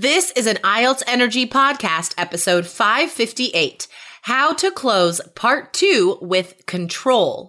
This is an IELTS Energy Podcast, episode 558 How to Close Part 2 with Control.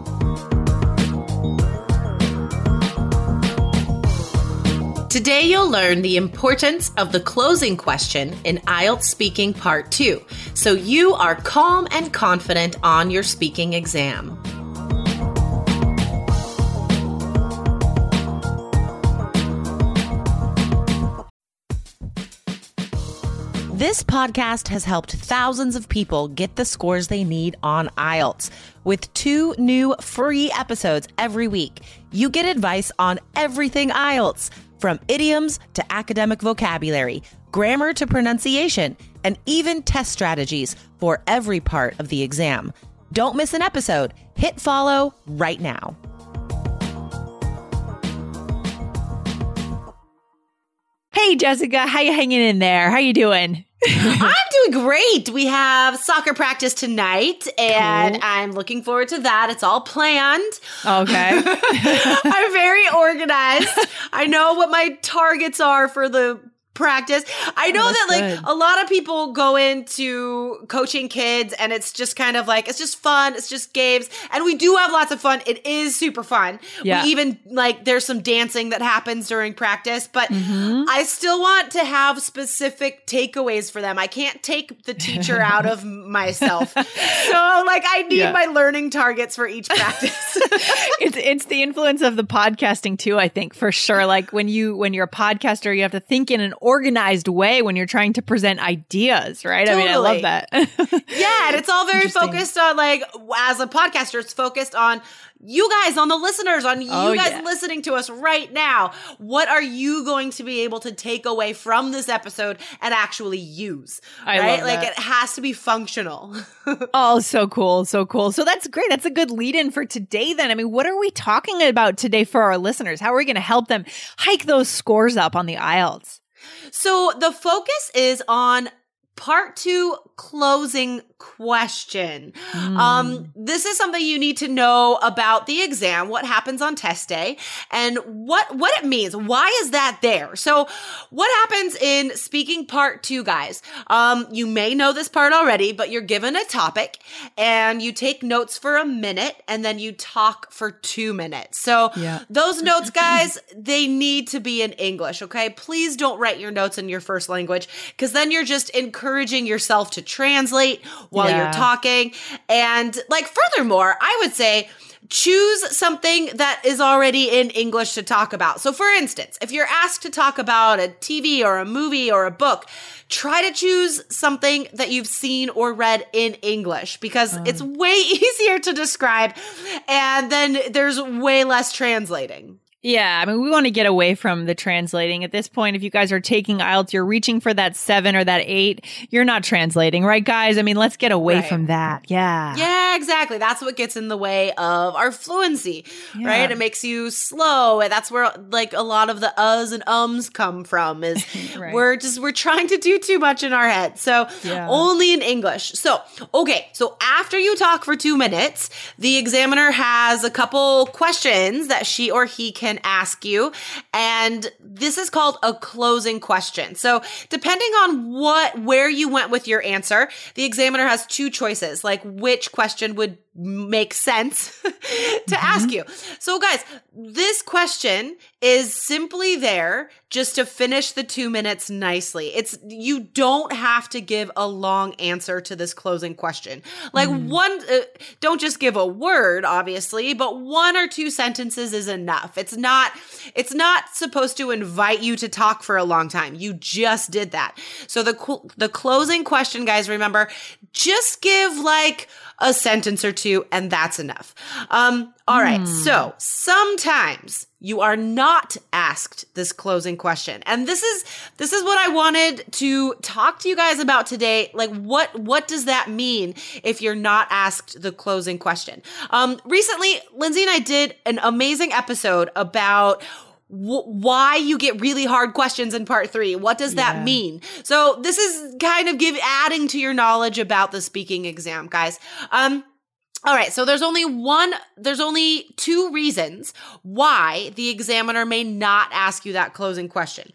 Today you'll learn the importance of the closing question in IELTS Speaking Part 2, so you are calm and confident on your speaking exam. This podcast has helped thousands of people get the scores they need on IELTS. With two new free episodes every week, you get advice on everything IELTS from idioms to academic vocabulary, grammar to pronunciation, and even test strategies for every part of the exam. Don't miss an episode. Hit follow right now. Hey Jessica, how you hanging in there? How you doing? I'm doing great. We have soccer practice tonight, and cool. I'm looking forward to that. It's all planned. Okay. I'm very organized. I know what my targets are for the practice. I know oh, that like good. a lot of people go into coaching kids and it's just kind of like it's just fun, it's just games. And we do have lots of fun. It is super fun. Yeah. We even like there's some dancing that happens during practice, but mm-hmm. I still want to have specific takeaways for them. I can't take the teacher out of myself. So like I need yeah. my learning targets for each practice. it's it's the influence of the podcasting too, I think, for sure. Like when you when you're a podcaster, you have to think in an organized way when you're trying to present ideas, right? Totally. I mean, I love that. yeah, and it's all very focused on like as a podcaster, it's focused on you guys, on the listeners, on you oh, guys yeah. listening to us right now. What are you going to be able to take away from this episode and actually use? I right? like it has to be functional. oh, so cool. So cool. So that's great. That's a good lead in for today then. I mean, what are we talking about today for our listeners? How are we going to help them hike those scores up on the IELTS? So the focus is on part two closing question. Mm. Um, this is something you need to know about the exam, what happens on test day, and what what it means. Why is that there? So, what happens in speaking part two, guys? Um, you may know this part already, but you're given a topic and you take notes for a minute and then you talk for two minutes. So, yeah. those notes, guys, they need to be in English. Okay, please don't write your notes in your first language because then you're just encouraging yourself to translate while yeah. you're talking. And like, furthermore, I would say, choose something that is already in English to talk about. So, for instance, if you're asked to talk about a TV or a movie or a book, try to choose something that you've seen or read in English because um. it's way easier to describe and then there's way less translating. Yeah, I mean, we want to get away from the translating at this point. If you guys are taking IELTS, you're reaching for that seven or that eight. You're not translating, right, guys? I mean, let's get away right. from that. Yeah. Yeah, exactly. That's what gets in the way of our fluency, yeah. right? It makes you slow. And that's where like a lot of the uhs and ums come from is right. we're just, we're trying to do too much in our head. So yeah. only in English. So, okay. So after you talk for two minutes, the examiner has a couple questions that she or he can can ask you. And this is called a closing question. So depending on what, where you went with your answer, the examiner has two choices, like which question would make sense to mm-hmm. ask you. So guys, this question is simply there just to finish the 2 minutes nicely. It's you don't have to give a long answer to this closing question. Like mm. one uh, don't just give a word obviously, but one or two sentences is enough. It's not it's not supposed to invite you to talk for a long time. You just did that. So the the closing question guys remember just give like a sentence or two and that's enough. Um, all right. So sometimes you are not asked this closing question. And this is, this is what I wanted to talk to you guys about today. Like, what, what does that mean if you're not asked the closing question? Um, recently, Lindsay and I did an amazing episode about w- why you get really hard questions in part three. What does that Yeah. mean? So this is kind of give adding to your knowledge about the speaking exam, guys. Um, all right, so there's only one, there's only two reasons why the examiner may not ask you that closing question.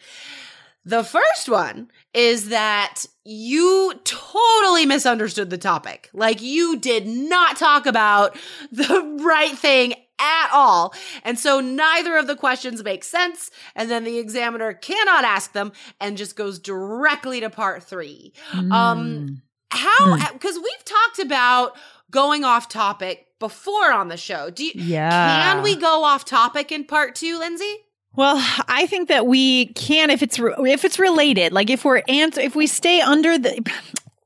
The first one is that you totally misunderstood the topic. Like you did not talk about the right thing at all. And so neither of the questions make sense. And then the examiner cannot ask them and just goes directly to part three. Um, how, because we've talked about going off topic before on the show. Do you, Yeah. can we go off topic in part two, Lindsay? Well, I think that we can if it's re- if it's related. Like if we're answer if we stay under the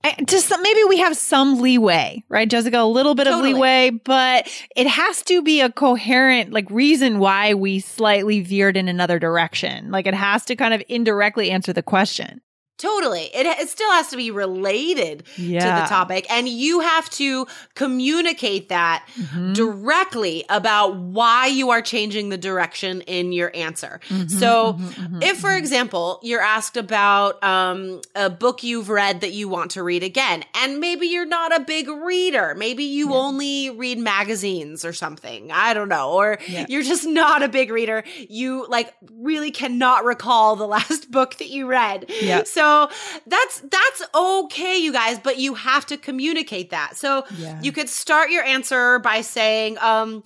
Eh, I, just maybe we have some leeway, right, Jessica? A little bit Totally. of leeway, but it has to be a coherent like reason why we slightly veered in another direction. Like it has to kind of indirectly answer the question. Totally. It, it still has to be related to the topic. And you have to communicate that Mhm. directly about why you are changing the direction in your answer. Mhm, So, mhm, mhm, If, for mhm. example, you're asked about um, a book you've read that you want to read again, and maybe you're not a big reader, maybe you Yeah. only read magazines or something, I don't know, or Yeah. you're just not a big reader, you like really cannot recall the last book that you read. Yeah. So that's that's okay, you guys, but you have to communicate that. So Yeah. you could start your answer by saying, um,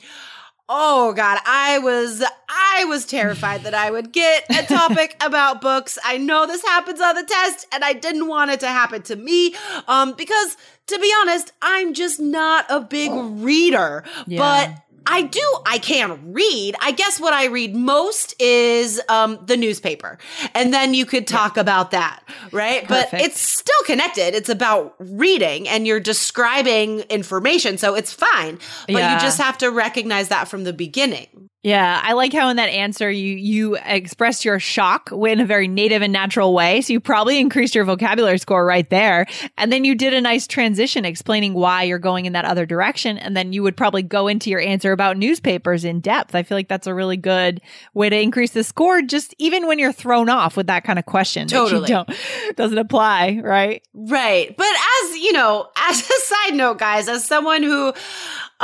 Oh God, I was I was terrified that I would get a topic about books. I know this happens on the test, and I didn't want it to happen to me. Um, because to be honest, I'm just not a big reader. Yeah. But I do I can read. I guess what I read most is um the newspaper. And then you could talk about that, right? But it's still connected. It's about reading and you're describing information, so it's fine. But Yeah. you just have to recognize that from the beginning. Yeah, I like how in that answer you you expressed your shock in a very native and natural way. So you probably increased your vocabulary score right there. And then you did a nice transition explaining why you're going in that other direction. And then you would probably go into your answer about newspapers in depth. I feel like that's a really good way to increase the score, just even when you're thrown off with that kind of question. Totally. don't doesn't apply, right? Right. But as, you know, as a side note, guys, as someone who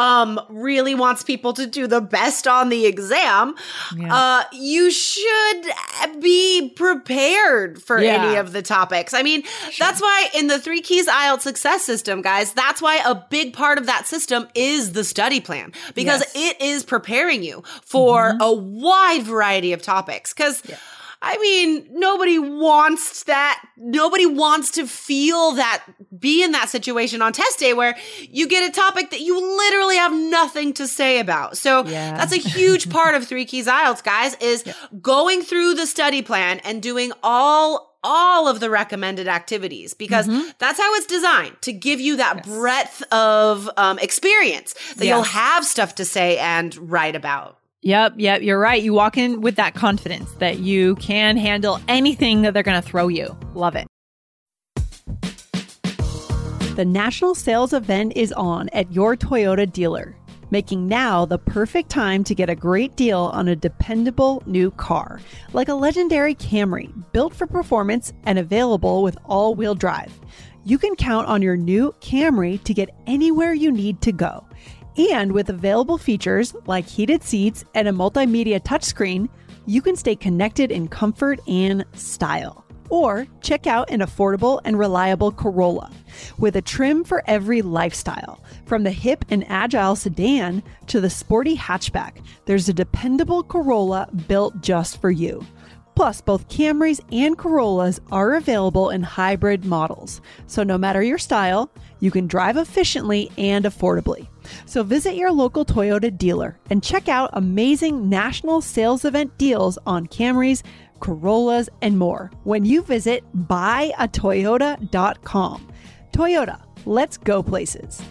um really wants people to do the best on the exam, Yeah. uh you should be prepared for Yeah. any of the topics. I mean, that's why in the 3 keys IELTS success system, guys, that's why a big part of that system is the study plan because Yes. it is preparing you for a wide variety of topics cuz I mean, nobody wants that. Nobody wants to feel that, be in that situation on test day where you get a topic that you literally have nothing to say about. So Yeah. that's a huge part of Three Keys IELTS, guys, is going through the study plan and doing all all of the recommended activities because that's how it's designed to give you that breadth of um, experience that you'll have stuff to say and write about. Yep, yep, you're right. You walk in with that confidence that you can handle anything that they're going to throw you. Love it. The national sales event is on at your Toyota dealer, making now the perfect time to get a great deal on a dependable new car, like a legendary Camry, built for performance and available with all wheel drive. You can count on your new Camry to get anywhere you need to go. And with available features like heated seats and a multimedia touchscreen, you can stay connected in comfort and style. Or check out an affordable and reliable Corolla with a trim for every lifestyle. From the hip and agile sedan to the sporty hatchback, there's a dependable Corolla built just for you. Plus, both Camrys and Corollas are available in hybrid models. So, no matter your style, you can drive efficiently and affordably. So, visit your local Toyota dealer and check out amazing national sales event deals on Camrys, Corollas, and more when you visit buyatoyota.com. Toyota, Let's go places.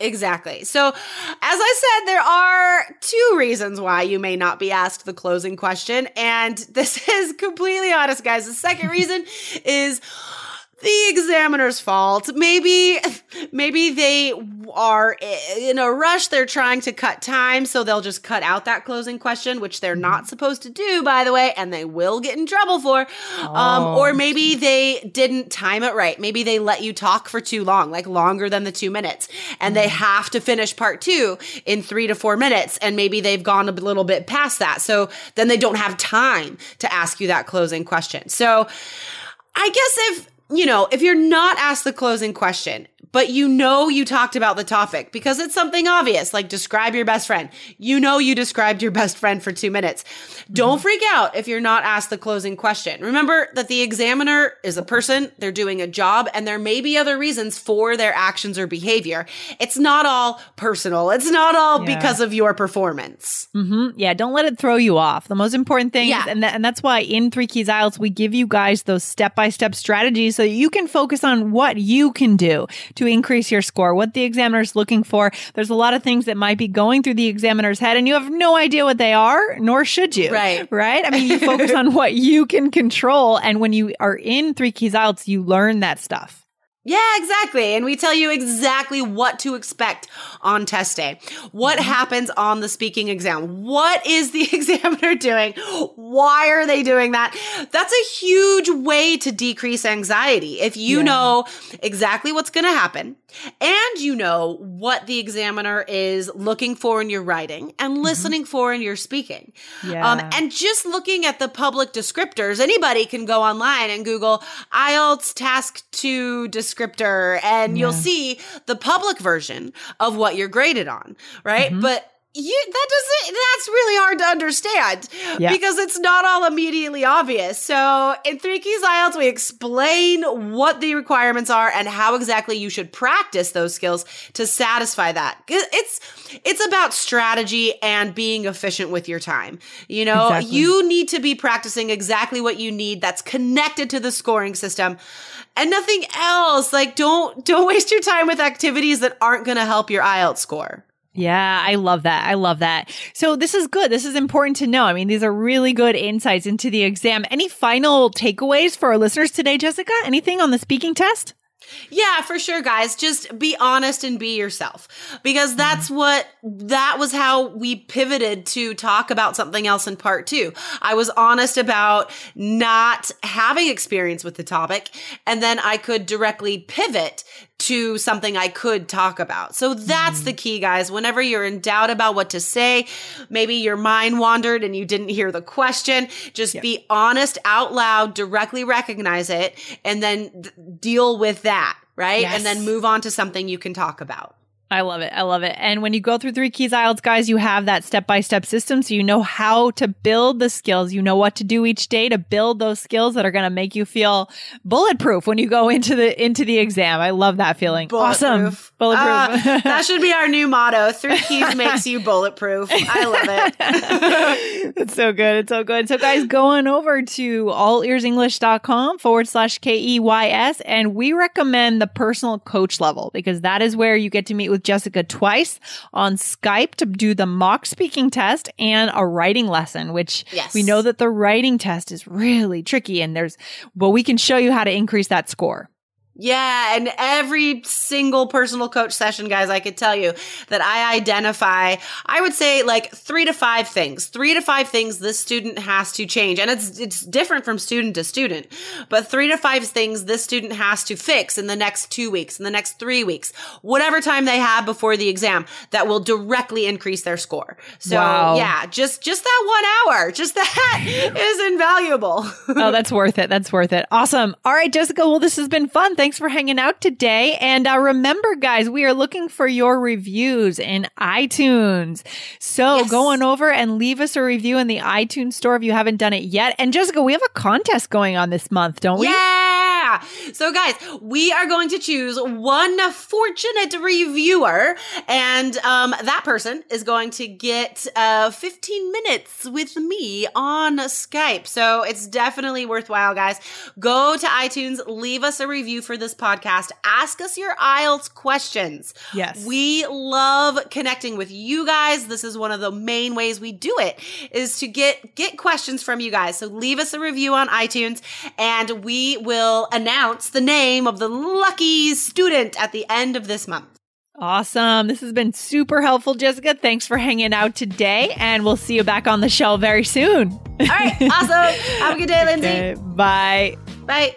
Exactly. So, as I said, there are two reasons why you may not be asked the closing question. And this is completely honest, guys. The second reason is the examiner's fault. Maybe, maybe they are in a rush. They're trying to cut time, so they'll just cut out that closing question, which they're not supposed to do, by the way, and they will get in trouble for. Oh. Um, or maybe they didn't time it right. Maybe they let you talk for too long, like longer than the two minutes, and mm. they have to finish part two in three to four minutes, and maybe they've gone a little bit past that. So then they don't have time to ask you that closing question. So I guess if you know, if you're not asked the closing question but you know you talked about the topic because it's something obvious, like describe your best friend. You know you described your best friend for two minutes. Mm-hmm. Don't freak out if you're not asked the closing question. Remember that the examiner is a person, they're doing a job, and there may be other reasons for their actions or behavior. It's not all personal. It's not all yeah. because of your performance. Mm-hmm. Yeah, don't let it throw you off. The most important thing, yeah. and, th- and that's why in Three Keys IELTS, we give you guys those step by step strategies so you can focus on what you can do to increase your score, what the examiner is looking for. There's a lot of things that might be going through the examiner's head and you have no idea what they are, nor should you. Right. Right. I mean, you focus on what you can control. And when you are in Three Keys IELTS, you learn that stuff. Yeah, exactly. And we tell you exactly what to expect on test day. What mm-hmm. happens on the speaking exam? What is the examiner doing? Why are they doing that? That's a huge way to decrease anxiety. If you yeah. know exactly what's going to happen, and you know what the examiner is looking for in your writing and mm-hmm. listening mm-hmm. for in your speaking. Um, yeah. Um, and just looking at the public descriptors, anybody can go online and Google IELTS task two descriptor and yeah. you'll see the public version of what you're graded on, right? Mm-hmm. But you that doesn't that's really hard to understand yeah. because it's not all immediately obvious. So in Three Keys IELTS, we explain what the requirements are and how exactly you should practice those skills to satisfy that. It's it's about strategy and being efficient with your time. You know, exactly. you need to be practicing exactly what you need that's connected to the scoring system and nothing else. Like don't don't waste your time with activities that aren't going to help your IELTS score. Yeah, I love that. I love that. So this is good. This is important to know. I mean, these are really good insights into the exam. Any final takeaways for our listeners today, Jessica? Anything on the speaking test? Yeah, for sure, guys. Just be honest and be yourself because that's mm. what that was how we pivoted to talk about something else in part two. I was honest about not having experience with the topic, and then I could directly pivot to something I could talk about. So that's mm. the key, guys. Whenever you're in doubt about what to say, maybe your mind wandered and you didn't hear the question, just yep. be honest out loud, directly recognize it, and then th- deal with that, right? Yes. And then move on to something you can talk about. I love it. I love it. And when you go through Three Keys IELTS, guys, you have that step by step system. So you know how to build the skills. You know what to do each day to build those skills that are going to make you feel bulletproof when you go into the, into the exam. I love that feeling. Bulletproof. Awesome. Bulletproof. Uh, that should be our new motto. Three Keys makes you bulletproof. I love it. it's so good. It's so good. So guys, going over to allearsenglish.com forward slash K-E-Y-S. And we recommend the personal coach level because that is where you get to meet with with Jessica twice on Skype to do the mock speaking test and a writing lesson, which yes. we know that the writing test is really tricky and there's, well, we can show you how to increase that score. Yeah, and every single personal coach session, guys, I could tell you that I identify, I would say like three to five things, three to five things this student has to change. And it's, it's different from student to student, but three to five things this student has to fix in the next two weeks, in the next three weeks, whatever time they have before the exam that will directly increase their score. So wow. yeah, just, just that one hour, just that is invaluable. oh, that's worth it. That's worth it. Awesome. All right, Jessica. Well, this has been fun. Thanks for hanging out today. And uh, remember, guys, we are looking for your reviews in iTunes. So yes. go on over and leave us a review in the iTunes store if you haven't done it yet. And Jessica, we have a contest going on this month, don't we? Yeah. Yeah. So, guys, we are going to choose one fortunate reviewer, and um, that person is going to get uh, 15 minutes with me on Skype. So, it's definitely worthwhile, guys. Go to iTunes, leave us a review for this podcast, ask us your IELTS questions. Yes. We love connecting with you guys. This is one of the main ways we do it is to get get questions from you guys. So leave us a review on iTunes and we will announce the name of the lucky student at the end of this month. Awesome. This has been super helpful, Jessica. Thanks for hanging out today, and we'll see you back on the show very soon. All right. Awesome. Have a good day, Lindsay. Okay, bye. Bye.